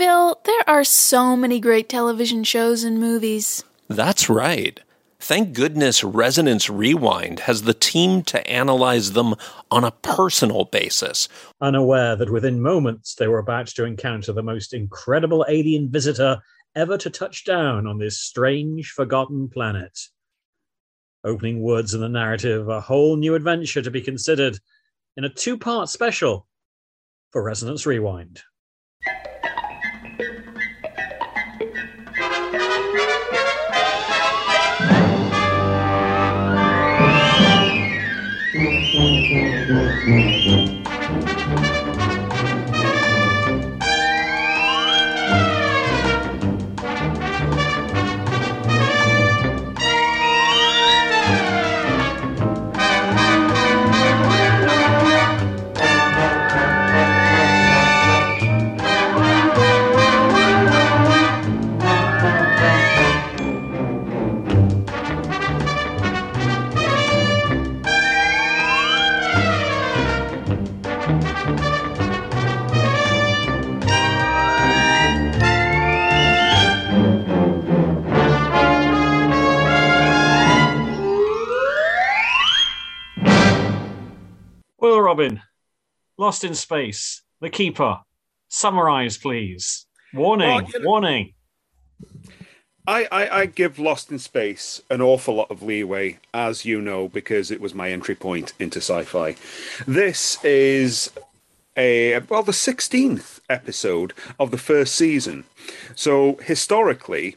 Phil, there are so many great television shows and movies. That's right. Thank goodness Resonance Rewind has the team to analyze them on a personal basis. Unaware that within moments they were about to encounter the most incredible alien visitor ever to touch down on this strange, forgotten planet. Opening words in the narrative, a whole new adventure to be considered in a two part special for Resonance Rewind. Robin, Lost in Space, The Keeper. Summarize, please. Warning, Well, you know- warning. I, I, I give Lost in Space an awful lot of leeway, as you know, because it was my entry point into sci-fi. This is a well the sixteenth episode of the first season, so historically,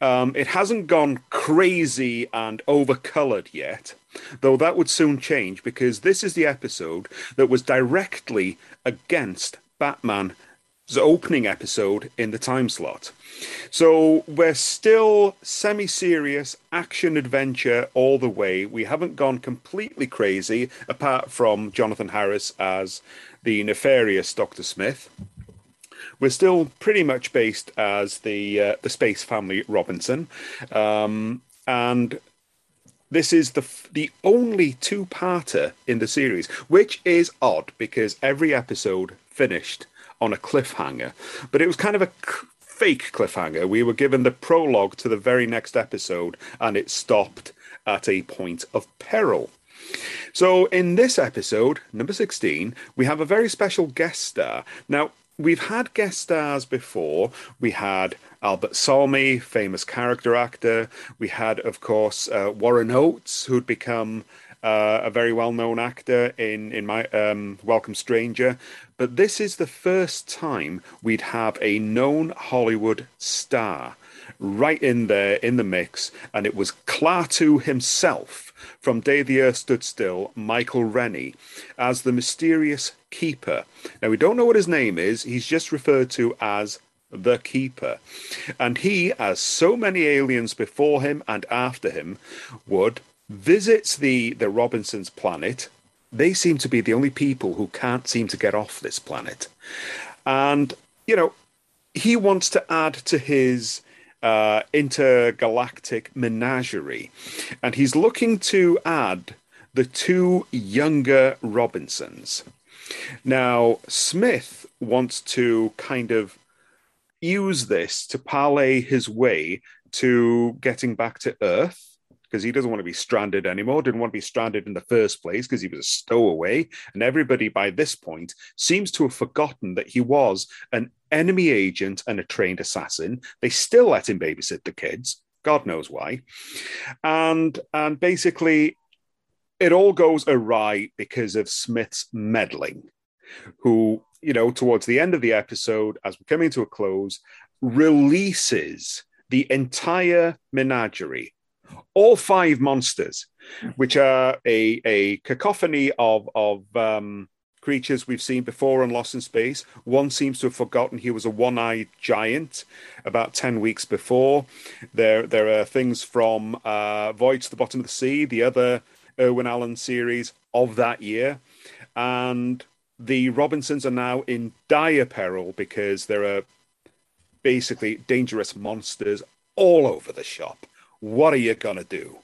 um, it hasn't gone crazy and overcolored yet. Though that would soon change because this is the episode that was directly against Batman's opening episode in the time slot. So we're still semi serious action adventure all the way. We haven't gone completely crazy, apart from Jonathan Harris as the nefarious Dr. Smith. We're still pretty much based as the uh, the Space Family Robinson, um, and this is the the only two parter in the series, which is odd because every episode finished on a cliffhanger, but it was kind of a c- fake cliffhanger. We were given the prologue to the very next episode, and it stopped at a point of peril. So, in this episode, number 16, we have a very special guest star. Now, we've had guest stars before. We had Albert Salmi, famous character actor. We had, of course, uh, Warren Oates, who'd become uh, a very well known actor in, in my um, Welcome Stranger. But this is the first time we'd have a known Hollywood star right in there in the mix, and it was Klaatu himself from Day the Earth Stood Still, Michael Rennie, as the mysterious Keeper. Now, we don't know what his name is, he's just referred to as the Keeper. And he, as so many aliens before him and after him, would visits the, the Robinsons planet. They seem to be the only people who can't seem to get off this planet. And, you know, he wants to add to his uh, intergalactic menagerie, and he's looking to add the two younger Robinsons. Now, Smith wants to kind of use this to parlay his way to getting back to Earth because he doesn't want to be stranded anymore. Didn't want to be stranded in the first place because he was a stowaway. And everybody by this point seems to have forgotten that he was an enemy agent and a trained assassin. They still let him babysit the kids. God knows why. And and basically it all goes awry because of Smith's meddling, who, you know, towards the end of the episode, as we're coming to a close, releases the entire menagerie all five monsters, which are a, a cacophony of, of um, creatures we've seen before on Lost in Space. One seems to have forgotten he was a one eyed giant about 10 weeks before. There, there are things from uh, Voyage to the Bottom of the Sea, the other Irwin Allen series of that year. And the Robinsons are now in dire peril because there are basically dangerous monsters all over the shop. What are you going to do?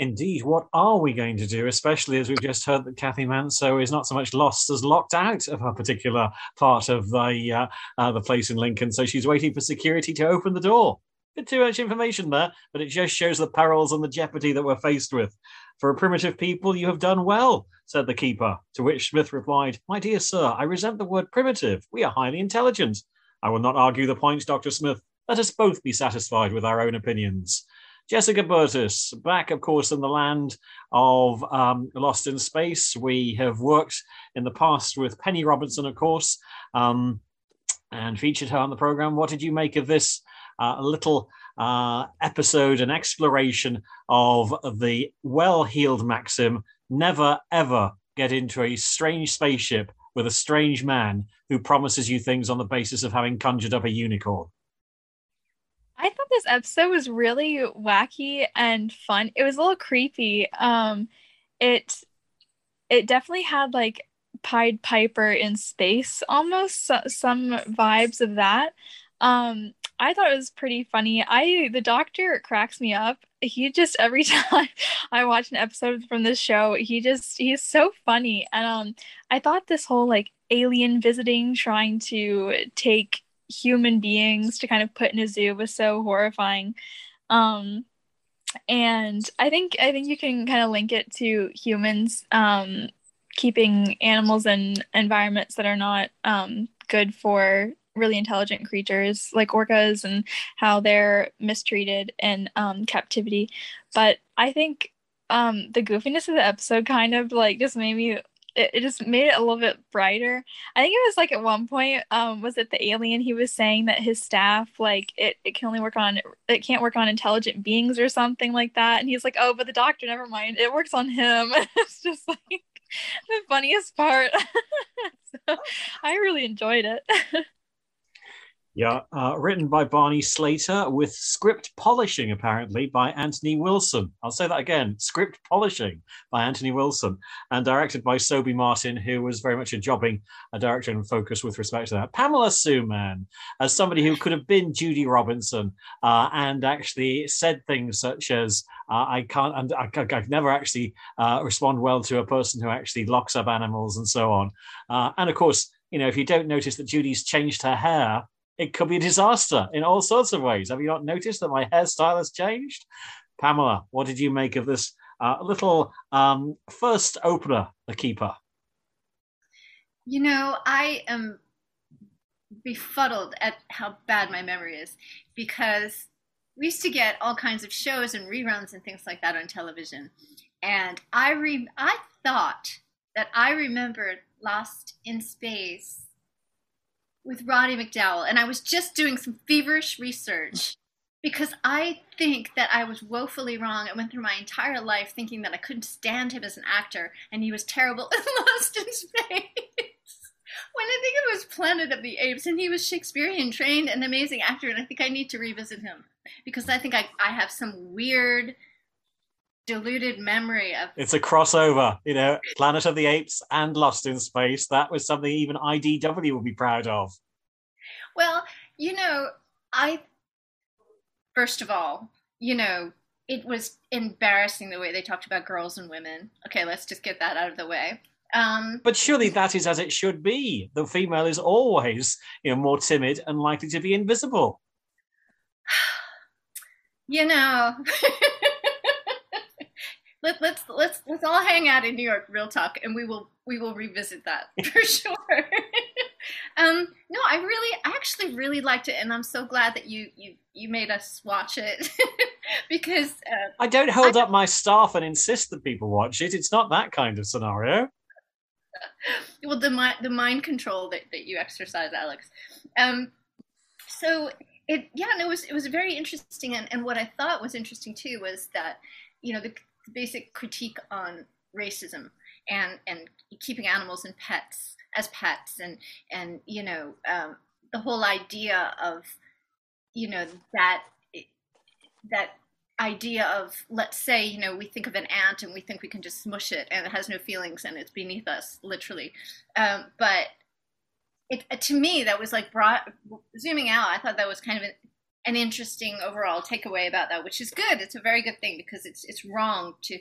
Indeed, what are we going to do, especially as we've just heard that Kathy Manso is not so much lost as locked out of her particular part of the uh, uh, the place in Lincoln, so she's waiting for security to open the door. Bit too much information there, but it just shows the perils and the jeopardy that we're faced with. For a primitive people, you have done well, said the keeper. To which Smith replied, My dear sir, I resent the word primitive. We are highly intelligent. I will not argue the point, Dr. Smith. Let us both be satisfied with our own opinions. Jessica Burtis, back, of course, in the land of um, Lost in Space. We have worked in the past with Penny Robinson, of course, um, and featured her on the program. What did you make of this uh, little uh, episode, an exploration of the well heeled maxim never ever get into a strange spaceship with a strange man who promises you things on the basis of having conjured up a unicorn? I thought this episode was really wacky and fun. It was a little creepy. Um, it it definitely had like Pied Piper in space, almost so, some vibes of that. Um, I thought it was pretty funny. I the doctor cracks me up. He just every time I watch an episode from this show, he just he's so funny. And um, I thought this whole like alien visiting, trying to take human beings to kind of put in a zoo was so horrifying. Um, and I think I think you can kind of link it to humans um, keeping animals in environments that are not um, good for really intelligent creatures like orcas and how they're mistreated in um, captivity. But I think um, the goofiness of the episode kind of like just made me it, it just made it a little bit brighter. I think it was like at one point, um, was it the alien? He was saying that his staff, like, it, it can only work on, it can't work on intelligent beings or something like that. And he's like, oh, but the doctor, never mind, it works on him. it's just like the funniest part. so I really enjoyed it. Yeah, uh, written by Barney Slater with script polishing, apparently, by Anthony Wilson. I'll say that again script polishing by Anthony Wilson, and directed by Sobey Martin, who was very much a jobbing a director and focus with respect to that. Pamela Sue Mann, as somebody who could have been Judy Robinson uh, and actually said things such as, uh, I can't, and I, I never actually uh, respond well to a person who actually locks up animals and so on. Uh, and of course, you know, if you don't notice that Judy's changed her hair, it could be a disaster in all sorts of ways. Have you not noticed that my hairstyle has changed? Pamela, what did you make of this uh, little um, first opener, The Keeper? You know, I am befuddled at how bad my memory is because we used to get all kinds of shows and reruns and things like that on television. And I re- I thought that I remembered Lost in Space with Roddy McDowall, and I was just doing some feverish research because I think that I was woefully wrong. I went through my entire life thinking that I couldn't stand him as an actor, and he was terrible in Lost in Space. when I think it was Planet of the Apes, and he was Shakespearean trained and amazing actor, and I think I need to revisit him because I think I, I have some weird diluted memory of it's a crossover you know planet of the apes and lost in space that was something even idw would be proud of well you know i first of all you know it was embarrassing the way they talked about girls and women okay let's just get that out of the way um, but surely that is as it should be. The female is always, you know, more timid and likely to be invisible. You know, let, let's let's let's all hang out in New York, real talk, and we will we will revisit that for sure. um, no, I really, I actually really liked it, and I'm so glad that you you you made us watch it because uh, I don't hold I, up my staff and insist that people watch it. It's not that kind of scenario. Well, the mind the mind control that, that you exercise, Alex. Um, so it yeah, and it was it was very interesting, and, and what I thought was interesting too was that you know the basic critique on racism and and keeping animals and pets as pets and and you know um, the whole idea of you know that that idea of let's say you know we think of an ant and we think we can just smush it and it has no feelings and it's beneath us literally. Um, but it, to me that was like brought zooming out i thought that was kind of an interesting overall takeaway about that, which is good. It's a very good thing because it's it's wrong to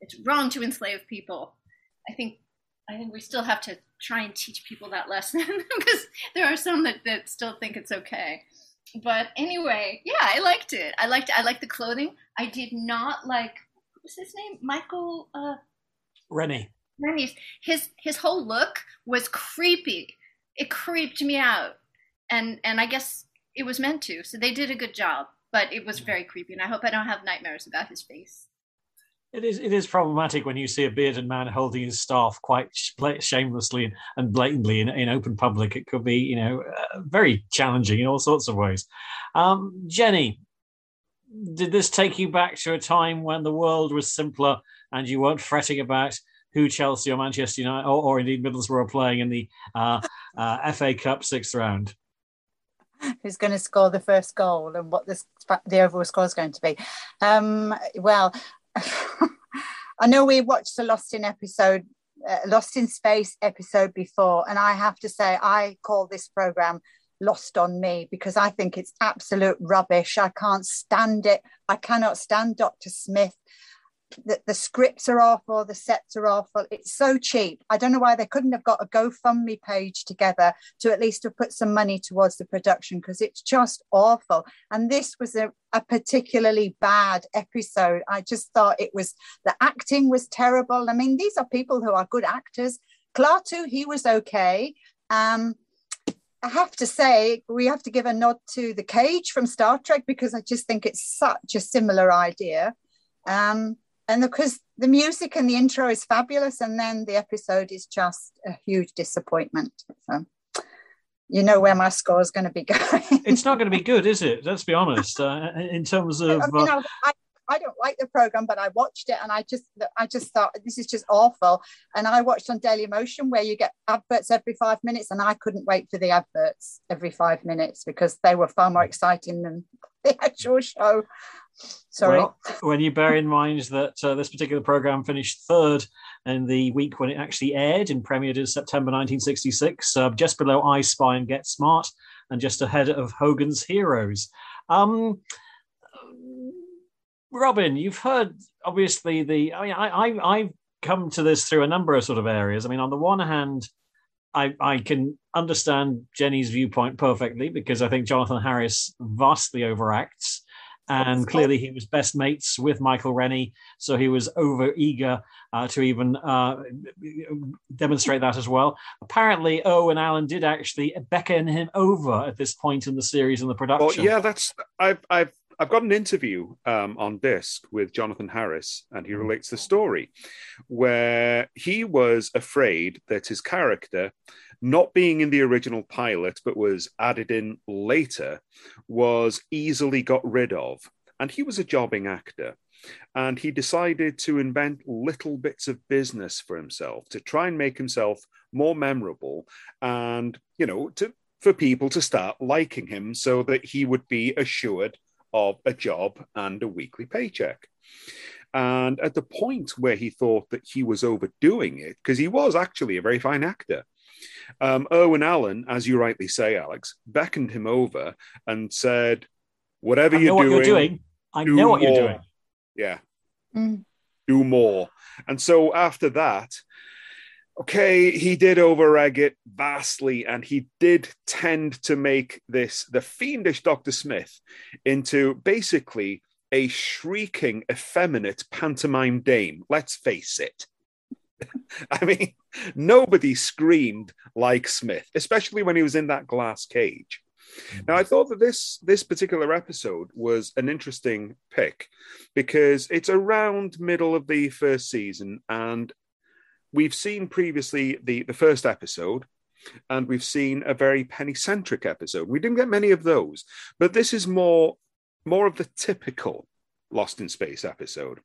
it's wrong to enslave people. I think I think we still have to try and teach people that lesson because there are some that, that still think it's okay. But anyway, yeah, I liked it. I liked I liked the clothing. I did not like what was his name? Michael uh Rennie. Rennie's his his whole look was creepy. It creeped me out. And and I guess it was meant to. So they did a good job, but it was very creepy and I hope I don't have nightmares about his face. It is it is problematic when you see a bearded man holding his staff quite shamelessly and blatantly in, in open public. It could be, you know, uh, very challenging in all sorts of ways. Um, Jenny, did this take you back to a time when the world was simpler and you weren't fretting about who Chelsea or Manchester United or, or indeed Middlesbrough are playing in the uh, uh, FA Cup sixth round? Who's going to score the first goal and what the, the overall score is going to be? Um, well, I know we watched the Lost in episode, uh, Lost in Space episode before, and I have to say I call this program Lost on Me because I think it's absolute rubbish. I can't stand it. I cannot stand Dr. Smith the, the scripts are awful, the sets are awful. It's so cheap. I don't know why they couldn't have got a GoFundMe page together to at least have put some money towards the production because it's just awful. And this was a, a particularly bad episode. I just thought it was the acting was terrible. I mean, these are people who are good actors. Klaatu, he was okay. Um, I have to say, we have to give a nod to the cage from Star Trek because I just think it's such a similar idea. Um, and because the music and the intro is fabulous and then the episode is just a huge disappointment. So you know where my score is going to be going. It's not going to be good is it? Let's be honest. Uh, in terms of I, mean, uh... I, I don't like the program but i watched it and i just i just thought this is just awful. And i watched on daily motion where you get adverts every five minutes and i couldn't wait for the adverts every five minutes because they were far more exciting than the actual show Sorry. Well, when you bear in mind that uh, this particular program finished third in the week when it actually aired and premiered in September 1966, uh, just below I Spy and Get Smart, and just ahead of Hogan's Heroes. Um, Robin, you've heard obviously the. I mean, I, I I've come to this through a number of sort of areas. I mean, on the one hand, I, I can understand Jenny's viewpoint perfectly because I think Jonathan Harris vastly overacts and clearly he was best mates with Michael Rennie, so he was over eager uh, to even uh, demonstrate that as well. Apparently, Irwin Allen did actually beckon him over at this point in the series and the production. Well, yeah, that's I've I've I've got an interview um, on disc with Jonathan Harris, and he mm-hmm. relates the story where he was afraid that his character not being in the original pilot but was added in later was easily got rid of. And he was a jobbing actor. And he decided to invent little bits of business for himself to try and make himself more memorable and, you know, to, for people to start liking him so that he would be assured of a job and a weekly paycheck. And at the point where he thought that he was overdoing it, because he was actually a very fine actor, um, Irwin Allen, as you rightly say, Alex, beckoned him over and said, "Whatever you're doing, you're doing, I know what more. you're doing. Yeah, mm. do more." And so after that, okay, he did overegg it vastly, and he did tend to make this the fiendish Doctor Smith into basically a shrieking, effeminate pantomime dame. Let's face it. I mean, nobody screamed like Smith, especially when he was in that glass cage. Now, I mm. thought that this this particular episode was an interesting pick because it's around middle of the first season, and we've seen previously the the first episode, and we've seen a very penny centric episode. We didn't get many of those, but this is more more of the typical Lost in Space episode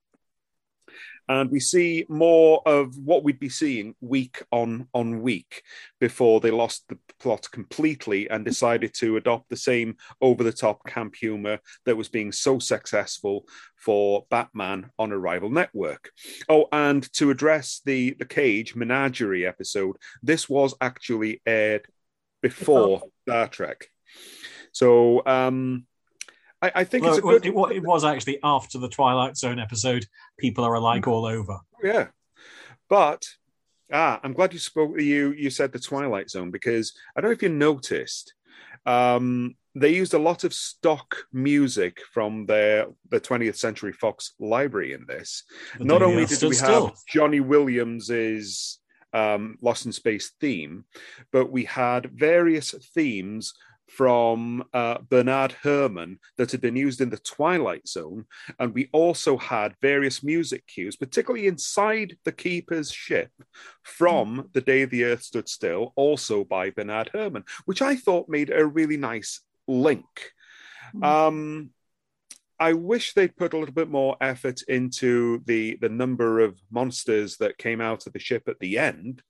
and we see more of what we'd be seeing week on on week before they lost the plot completely and decided to adopt the same over the top camp humor that was being so successful for Batman on a rival network. Oh, and to address the the Cage Menagerie episode, this was actually aired before Star Trek. So um I, I think Well, it's a it, good. it, it was actually after the Twilight Zone episode. People are alike all over. Yeah, but ah, I'm glad you spoke. You you said the Twilight Zone because I don't know if you noticed. Um, they used a lot of stock music from their the 20th Century Fox library in this. The Not only did stood we still. have Johnny Williams's um, Lost in Space theme, but we had various themes from uh, Bernard Herrmann that had been used in the Twilight Zone, and we also had various music cues, particularly inside the Keeper's ship, from The Day the Earth Stood Still, also by Bernard Herrmann, which I thought made a really nice link. Um, I wish they'd put a little bit more effort into the the number of monsters that came out of the ship at the end.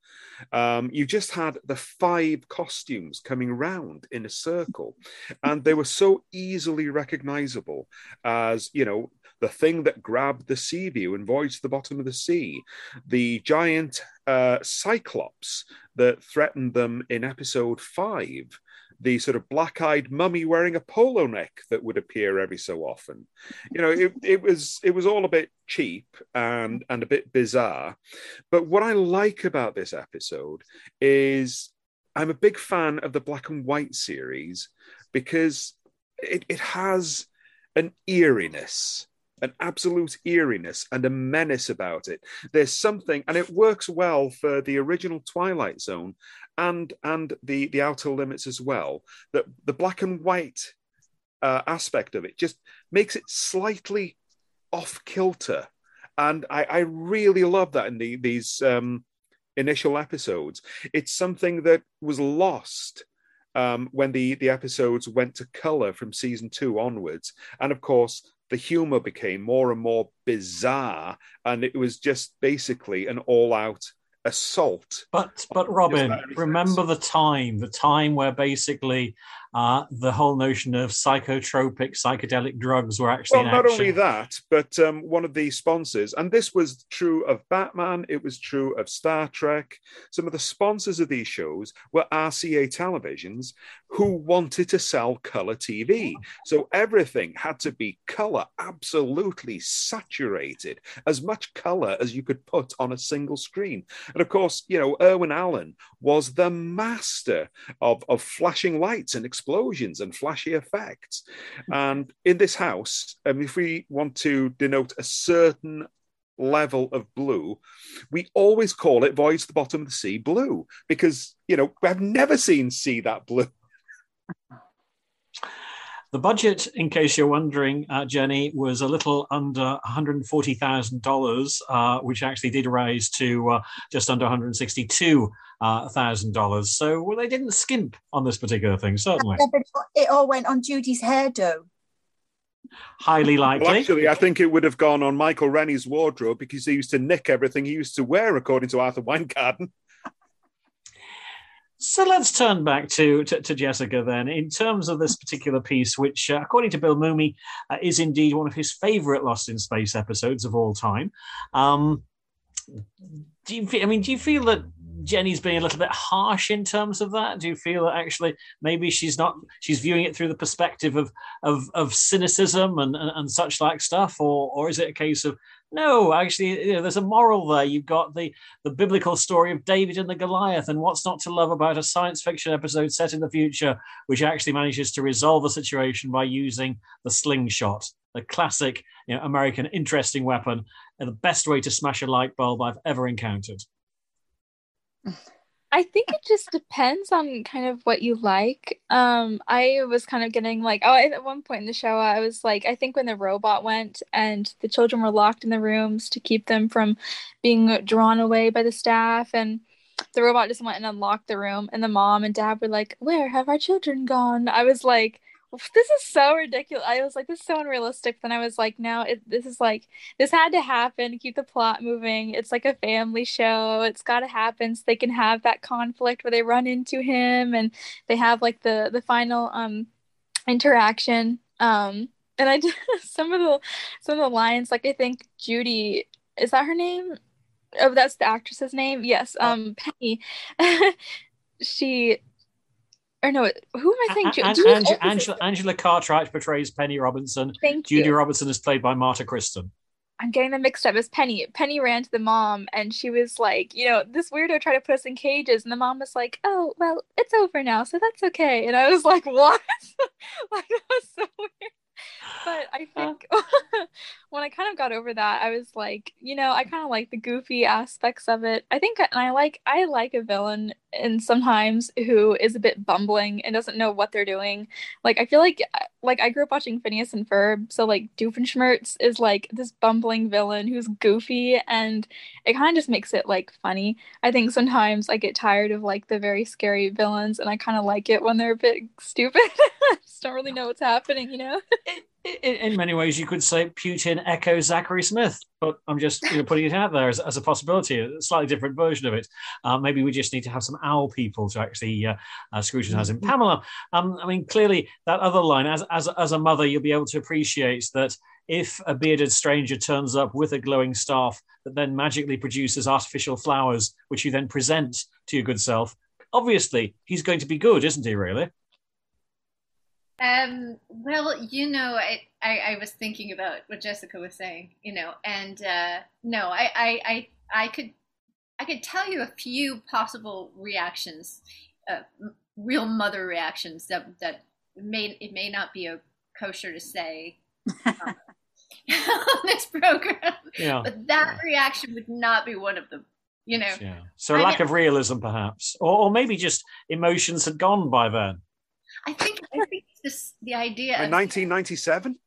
Um, you just had the five costumes coming round in a circle, and they were so easily recognizable as you know the thing that grabbed the sea view and voyaged to the bottom of the sea, the giant uh, cyclops that threatened them in episode five the sort of black-eyed mummy wearing a polo neck that would appear every so often. You know, it, it was it was all a bit cheap and and a bit bizarre. But what I like about this episode is I'm a big fan of the black and white series because it, it has an eeriness an absolute eeriness and a menace about it. There's something, and it works well for the original Twilight Zone and and the the Outer Limits as well. That the black and white uh, aspect of it just makes it slightly off kilter, and I, I really love that in the, these um, initial episodes. It's something that was lost. Um, when the, the episodes went to color from season two onwards. And of course, the humor became more and more bizarre, and it was just basically an all out assault. But but Robin, remember the time, the time where basically uh, the whole notion of psychotropic psychedelic drugs were actually Well, not action. only that, but um, one of the sponsors, and this was true of Batman, it was true of Star Trek. Some of the sponsors of these shows were RCA televisions who wanted to sell color TV. So everything had to be color, absolutely saturated, as much color as you could put on a single screen. And of course, you know, Irwin Allen was the master of, of flashing lights and explosions and flashy effects. And in this house, um, if we want to denote a certain level of blue, we always call it Voyage to the Bottom of the Sea blue because, you know, I've never seen sea that blue. The budget, in case you're wondering, uh, Jenny, was a little under $140,000, uh, which actually did rise to uh, just under $162,000. So well, they didn't skimp on this particular thing, certainly. It all went on Judy's hairdo. Highly likely. Well, actually, I think it would have gone on Michael Rennie's wardrobe because he used to nick everything he used to wear, according to Arthur Weingarten. So let's turn back to, to, to Jessica then. In terms of this particular piece, which, uh, according to Bill Mumy, uh, is indeed one of his favorite Lost in Space episodes of all time. Um, do you I mean, do you feel that Jenny's being a little bit harsh in terms of that? Do you feel that actually maybe she's not, she's viewing it through the perspective of, of, of cynicism and, and, and such like stuff? Or, or is it a case of, no, actually, you know, there's a moral there. You've got the the biblical story of David and the Goliath, and what's not to love about a science fiction episode set in the future, which actually manages to resolve the situation by using the slingshot, the classic you know, American interesting weapon, and the best way to smash a light bulb I've ever encountered. I think it just depends on kind of what you like. Um, I was kind of getting like, oh, at one point in the show, I was like, I think when the robot went and the children were locked in the rooms to keep them from being drawn away by the staff, and the robot just went and unlocked the room, and the mom and dad were like, "Where have our children gone?" I was like, this is so ridiculous. I was like, this is so unrealistic. Then I was like, no, it, this is like, this had to happen to keep the plot moving. It's like a family show. It's got to happen so they can have that conflict where they run into him and they have like the the final um interaction. Um, and I just some of the some of the lines, like I think Judy is that her name? Oh, that's the actress's name. Yes. Um, Penny. she or no, who am I thinking? An- Julie An- Olsen- Angela, Angela Cartwright portrays Penny Robinson. Thank Judy you. Robinson is played by Marta Kristen. I'm getting them mixed up. It's Penny. Penny ran to the mom and she was like, you know, this weirdo tried to put us in cages. And the mom was like, oh, well, it's over now. So that's okay. And I was like, what? like, that was so weird. But I uh, think when I kind of got over that, I was like, you know, I kind of like the goofy aspects of it. I think, and I like, I like a villain and sometimes who is a bit bumbling and doesn't know what they're doing. Like, I feel like, uh, like I grew up watching Phineas and Ferb, so like Doofenshmirtz is like this bumbling villain who's goofy, and it kind of just makes it like funny. I think sometimes I get tired of like the very scary villains, and I kind of like it when they're a bit stupid. I just don't really know what's happening, you know. In, in many ways, you could say Putin echoes Zachary Smith, but I'm just you know, putting it out there as, as a possibility, a slightly different version of it. Uh, maybe we just need to have some owl people to actually uh, uh, scrutinize him. Pamela, um, I mean, clearly that other line, as, as, as a mother, you'll be able to appreciate that if a bearded stranger turns up with a glowing staff that then magically produces artificial flowers, which you then present to your good self, obviously he's going to be good, isn't he, really? Um, well, you know, I, I, I was thinking about what Jessica was saying, you know, and uh, no, I, I, I, I could, I could tell you a few possible reactions, uh, real mother reactions that that may it may not be a kosher to say um, on this program, Yeah. but that reaction would not be one of them, you know. Yeah. So a I lack mean- of realism, perhaps, or, or maybe just emotions had gone by then. I think I think this the idea In 1997?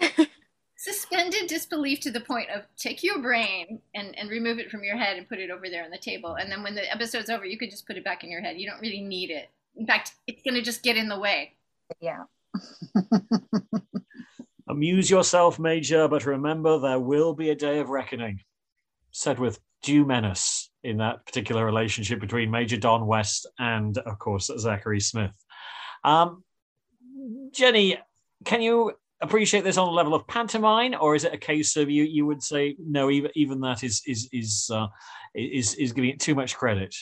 suspended disbelief to the point of take your brain and, and remove it from your head and put it over there on the table. And then when the episode's over, you could just put it back in your head. You don't really need it. In fact, it's going to just get in the way. Yeah. Amuse yourself, Major, but remember there will be a day of reckoning. Said with due menace in that particular relationship between Major Don West and, of course, Zachary Smith. Um, Jenny, can you appreciate this on a level of pantomime, or is it a case of you you would say no? Even even that is is is uh, is is giving it too much credit.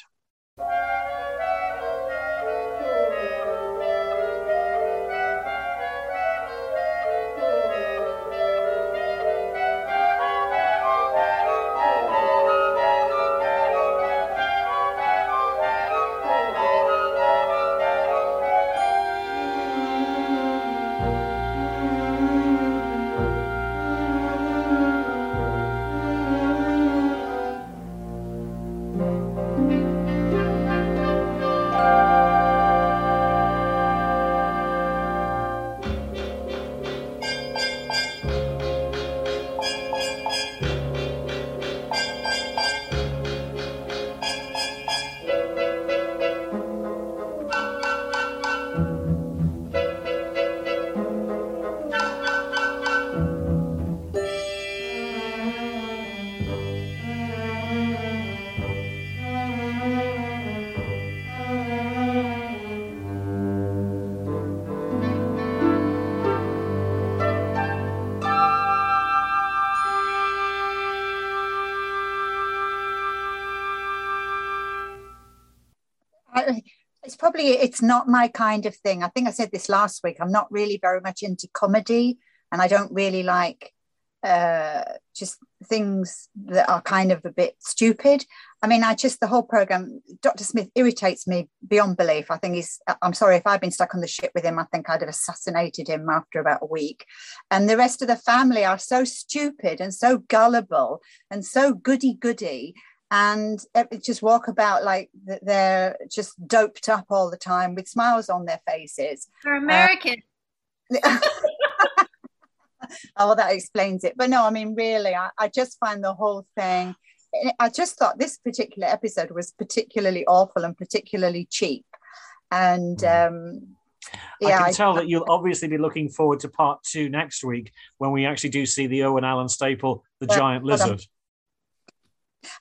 Probably it's not my kind of thing. I think I said this last week. I'm not really very much into comedy, and I don't really like uh, just things that are kind of a bit stupid. I mean, I just the whole program. Dr. Smith irritates me beyond belief. I think he's. I'm sorry if I'd been stuck on the ship with him. I think I'd have assassinated him after about a week. And the rest of the family are so stupid and so gullible and so goody goody and just walk about like they're just doped up all the time with smiles on their faces. For American, uh, oh, that explains it. But no, I mean, really, I, I just find the whole thing. Eh, I just thought this particular episode was particularly awful and particularly cheap. And hmm. um, I yeah, can I- tell that you'll obviously be looking forward to part two next week when we actually do see the Irwin Allen staple, the Yeah, giant hold on. lizard.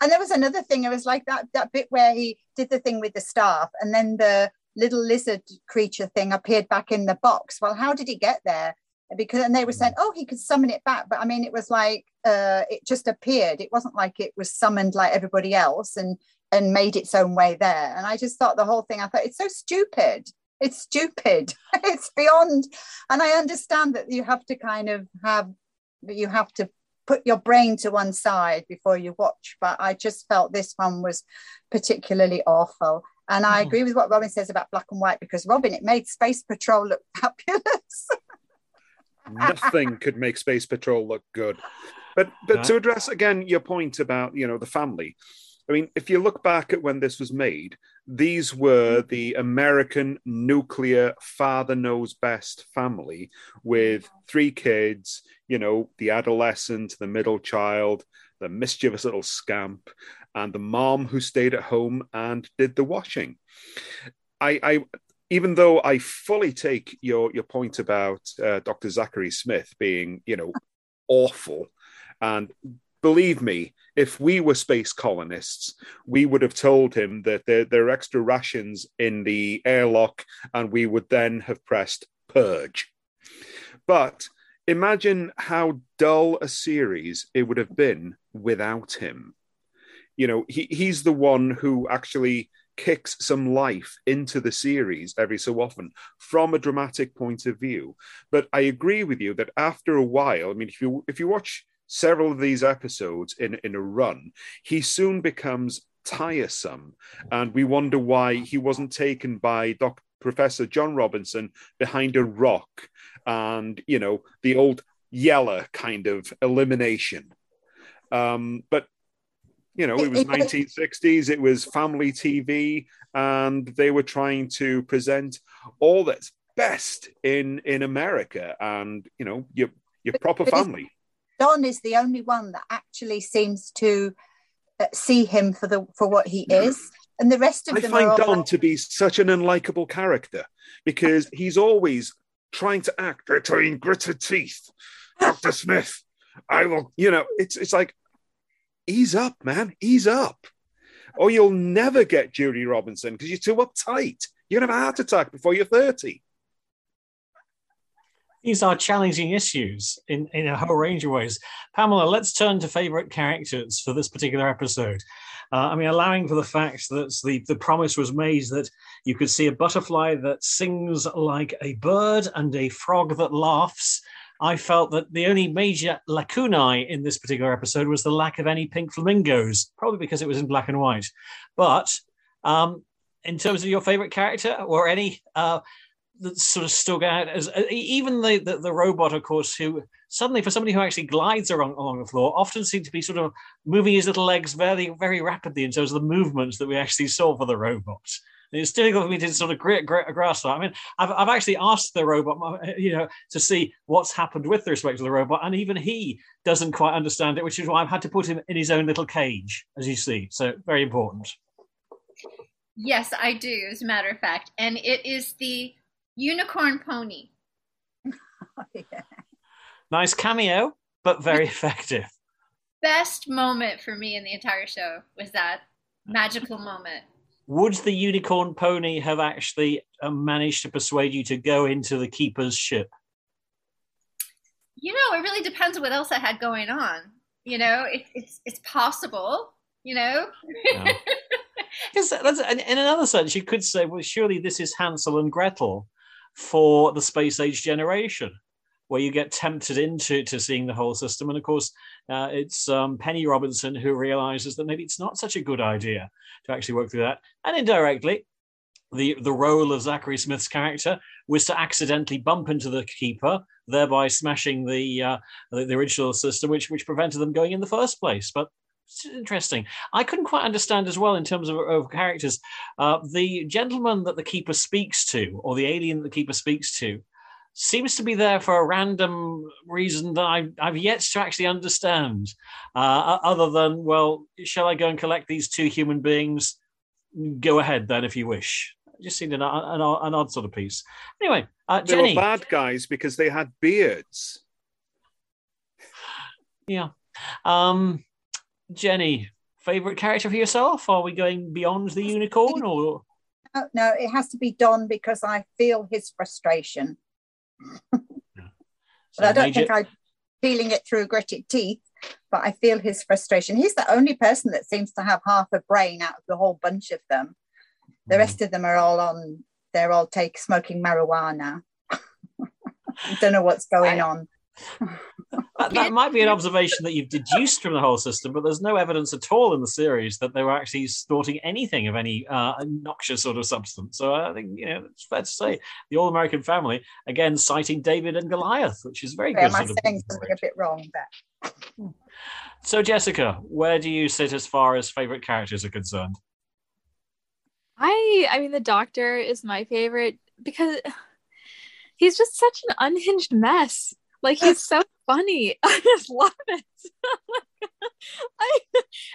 And there was another thing. It was like that that bit where he did the thing with the staff, and then the little lizard creature thing appeared back in the box. Well, how did he get there? Because and they were saying, oh, he could summon it back, but I mean, it was like uh, it just appeared. It wasn't like it was summoned like everybody else, and and made its own way there. And I just thought the whole thing, I thought it's so stupid. It's stupid. it's beyond. And I understand that you have to kind of have, you have to put your brain to one side before you watch. But I just felt this one was particularly awful. And I Mm. agree with what Robin says about black and white because Robin, it made Space Patrol look fabulous. Nothing could make Space Patrol look good. But but Yeah. to address again your point about you know the family, I mean, if you look back at when this was made, these were the American nuclear father knows best family with three kids, you know, the adolescent, the middle child, the mischievous little scamp, and the mom who stayed at home and did the washing. I, I even though I fully take your your point about uh, Dr. Zachary Smith being, you know, awful, and believe me, if we were space colonists, we would have told him that there, there are extra rations in the airlock, and we would then have pressed purge. But imagine how dull a series it would have been without him. You know, he, he's the one who actually kicks some life into the series every so often from a dramatic point of view. But I agree with you that after a while, I mean, if you if you watch several of these episodes in, in a run, he soon becomes tiresome. And we wonder why he wasn't taken by Doc, Professor John Robinson behind a rock and, you know, the old Yeller kind of elimination. Um, but, you know, it was It- it- 1960s, it was family TV, and they were trying to present all that's best in in America and, you know, your, your proper family. Don is the only one that actually seems to uh, see him for the for what he is, and the rest of them I them find Don to be such an unlikable character because he's always trying to act between gritted teeth. Dr. Smith, I will, you know, it's it's like ease up, man, ease up. Or you'll never get Judy Robinson because you're too uptight. You're gonna have a heart attack before you're 30. These are challenging issues in, in a whole range of ways. Pamela, let's turn to favorite characters for this particular episode. Uh, I mean, allowing for the fact that the, the promise was made that you could see a butterfly that sings like a bird and a frog that laughs. I felt that the only major lacunae in this particular episode was the lack of any pink flamingos, probably because it was in black and white. But um, in terms of your favorite character or any uh, that sort of stuck out as uh, even the, the the robot, of course, who suddenly for somebody who actually glides along, along the floor, often seemed to be sort of moving his little legs very very rapidly in terms of the movements that we actually saw for the robot. It's difficult for me to sort of gra- grasp that. I mean, I've, I've actually asked the robot, you know, to see what's happened with respect to the robot, and even he doesn't quite understand it, which is why I've had to put him in his own little cage, as you see. So very important. Yes, I do, as a matter of fact. And it is the unicorn pony. yeah. Nice cameo, but very effective. Best moment for me in the entire show was that magical moment. Would the unicorn pony have actually uh, managed to persuade you to go into the keeper's ship? You know, it really depends on what else I had going on. You know, it, it's it's possible. You know, No. Because that's, in in another sense, you could say, well, surely this is Hansel and Gretel for the space age generation, where you get tempted into to seeing the whole system. And of course, uh, it's um, Penny Robinson who realizes that maybe it's not such a good idea to actually work through that. And indirectly, the, the role of Zachary Smith's character was to accidentally bump into the keeper, thereby smashing the, uh, the, the original system, which, which prevented them going in the first place. But interesting. I couldn't quite understand as well in terms of, of characters. Uh, the gentleman that the keeper speaks to, or the alien that the keeper speaks to, seems to be there for a random reason that I, I've yet to actually understand. Uh, other than, well, shall I go and collect these two human beings? Go ahead then, if you wish. It just seemed an, an, an odd sort of piece. Anyway, uh, They Jenny. were bad guys because they had beards. Yeah. Um, Jenny, favorite character for yourself? Are we going beyond the unicorn or? No, no, it has to be Don because I feel his frustration. But I don't think I'm feeling it through gritted teeth. but I feel his frustration. He's the only person that seems to have half a brain out of the whole bunch of them. The Mm. rest of them are all on. They're all take smoking marijuana. I don't know what's going on. That, that might be an observation that you've deduced from the whole system, but there's no evidence at all in the series that they were actually snorting anything of any uh, noxious sort of substance. So I think you know it's fair to say the All American Family again citing David and Goliath, which is very Am good. I sort of- saying something a bit wrong there? So Jessica, where do you sit as far as favorite characters are concerned? I I mean the doctor is my favorite because he's just such an unhinged mess. Like he's so funny. I just love it. I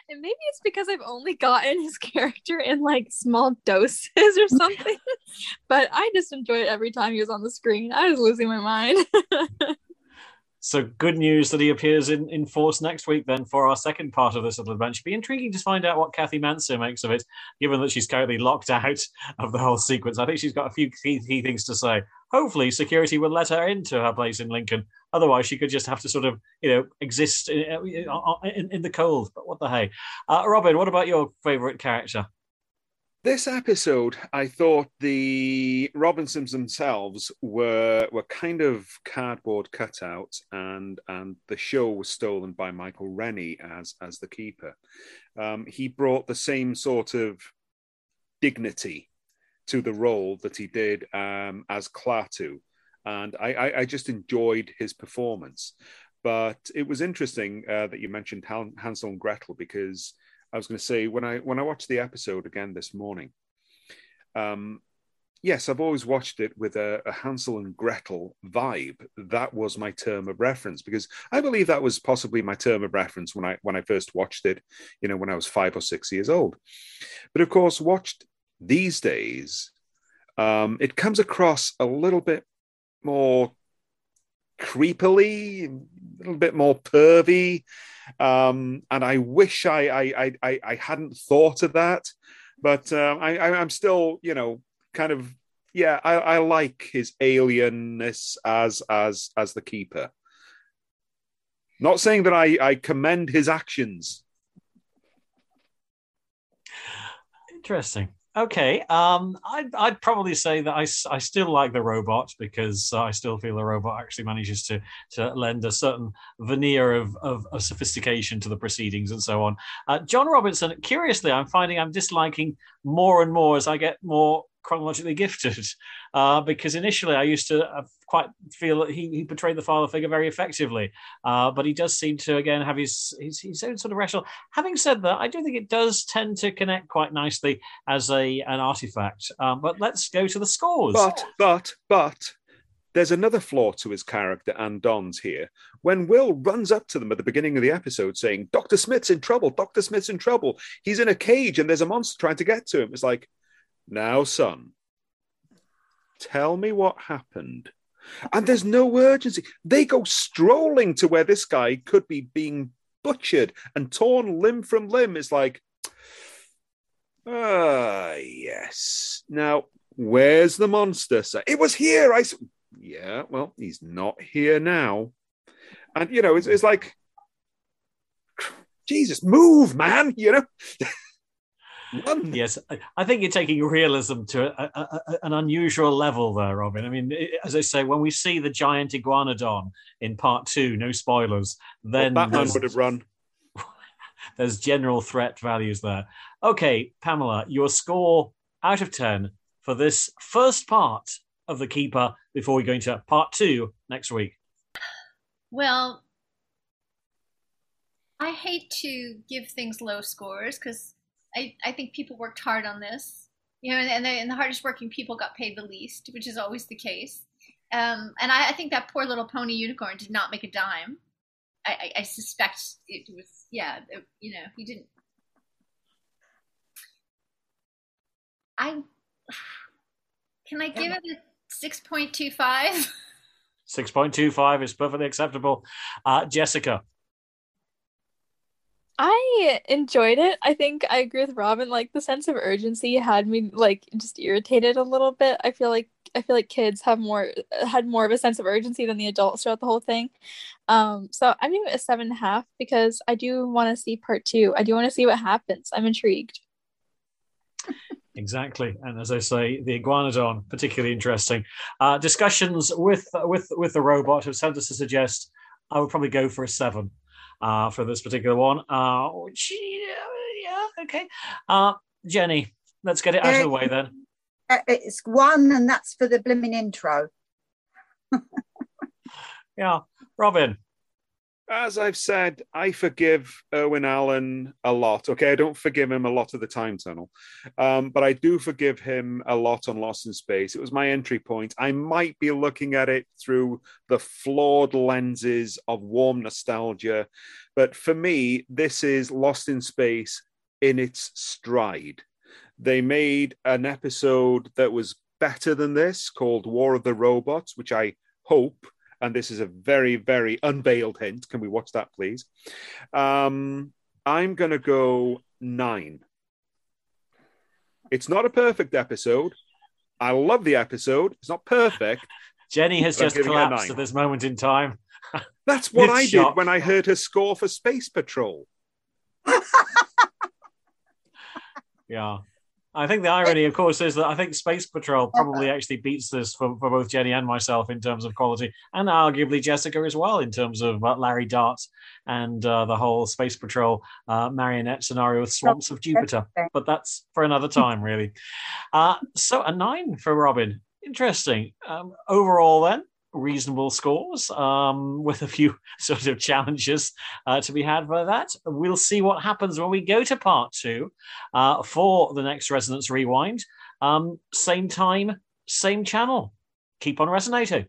and maybe it's because I've only gotten his character in like small doses or something. but I just enjoy it every time he was on the screen. I was losing my mind. So good news that he appears in, in force next week then for our second part of this little adventure. Be intriguing to find out what Kathy Manso makes of it, given that she's currently locked out of the whole sequence. I think she's got a few key, key things to say. Hopefully, security will let her into her place in Lincoln. Otherwise, she could just have to sort of, you know, exist in, in, in the cold. But what the hey? Uh, Robin, what about your favourite character? This episode, I thought the Robinsons themselves were were kind of cardboard cutouts, and and the show was stolen by Michael Rennie as as the keeper. Um, he brought the same sort of dignity to the role that he did um, as Klaatu, and I, I, I just enjoyed his performance. But it was interesting uh, that you mentioned Han- Hansel and Gretel because I was going to say when I when I watched the episode again this morning, um, yes, I've always watched it with a, a, Hansel and Gretel vibe. That was my term of reference because I believe that was possibly my term of reference when I when I first watched it. You know, when I was five or six years old. But of course, watched these days, um, it comes across a little bit more creepily, a little bit more pervy. Um, and I wish I, I, I, I hadn't thought of that, but um, I, I'm still, you know, kind of, yeah, I, I like his alienness as as as the keeper. Not saying that I, I commend his actions. Interesting. Okay, um, I'd, I'd probably say that I, I still like the robot because I still feel the robot actually manages to to lend a certain veneer of, of, of sophistication to the proceedings and so on. Uh, John Robinson, curiously, I'm finding I'm disliking more and more as I get more chronologically gifted uh, because initially I used to uh, quite feel that he, he portrayed the father figure very effectively, uh, but he does seem to again have his, his, his own sort of rational. Having said that, I do think it does tend to connect quite nicely as a an artifact. Um, but let's go to the scores. But but but there's another flaw to his character and Don's here. When Will runs up to them at the beginning of the episode saying, Dr. Smith's in trouble, Dr. Smith's in trouble. He's in a cage and there's a monster trying to get to him. It's like, now, son, tell me what happened. And there's no urgency. They go strolling to where this guy could be being butchered and torn limb from limb. It's like, ah, yes. Now, where's the monster? Sir? it was here. I said, yeah, well, he's not here now. And, you know, it's, it's like, Jesus, move, man, you know? Run. Yes, I think you're taking realism to a, a, a, an unusual level there, Robin. I mean, as I say, when we see the giant iguanodon in part two, no spoilers, then well, Batman would have run. there's general threat values there. Okay, Pamela, your score out of 10 for this first part of The Keeper before we go into part two next week. Well, I hate to give things low scores because I, I think people worked hard on this, you know, and, the, and the hardest working people got paid the least, which is always the case. Um, and I, I, think that poor little pony unicorn did not make a dime. I, I, I suspect it was, yeah, it, you know, he didn't. I can I give it a six point two five. Six point two five is perfectly acceptable. Uh, Jessica. I enjoyed it. I think I agree with Robin. Like the sense of urgency had me like just irritated a little bit. I feel like I feel like kids have more had more of a sense of urgency than the adults throughout the whole thing. Um, so I'm giving it a seven and a half because I do want to see part two. I do want to see what happens. I'm intrigued. Exactly, and as I say, the iguanodon particularly interesting. Uh, discussions with with with the robot have sent us to suggest I would probably go for a seven uh, for this particular one. Uh, which, yeah, okay. Uh, Jenny, let's get it out of the way then. Uh, it's one, and that's for the blooming intro. Yeah, Robin. As I've said, I forgive Irwin Allen a lot. Okay, I don't forgive him a lot of the time tunnel, um, but I do forgive him a lot on Lost in Space. It was my entry point. I might be looking at it through the flawed lenses of warm nostalgia, but for me, this is Lost in Space in its stride. They made an episode that was better than this called War of the Robots, which I hope and this is a very, very unveiled hint. Can we watch that, please? Um, I'm going to go nine. It's not a perfect episode. I love the episode. It's not perfect. Jenny has just collapsed at this moment in time. That's what I did when I heard her score for Space Patrol. Yeah. I think the irony, of course, is that I think Space Patrol probably actually beats this for, for both Jenny and myself in terms of quality, and arguably Jessica as well in terms of uh, Larry Dart and uh, the whole Space Patrol uh, marionette scenario with Swamps of Jupiter. But that's for another time, really. Uh, so a nine for Robin. Interesting. Um, overall, then, reasonable scores um, with a few sort of challenges uh, to be had by that. We'll see what happens when we go to part two uh, for the next Resonance Rewind. Um, same time, same channel. Keep on resonating.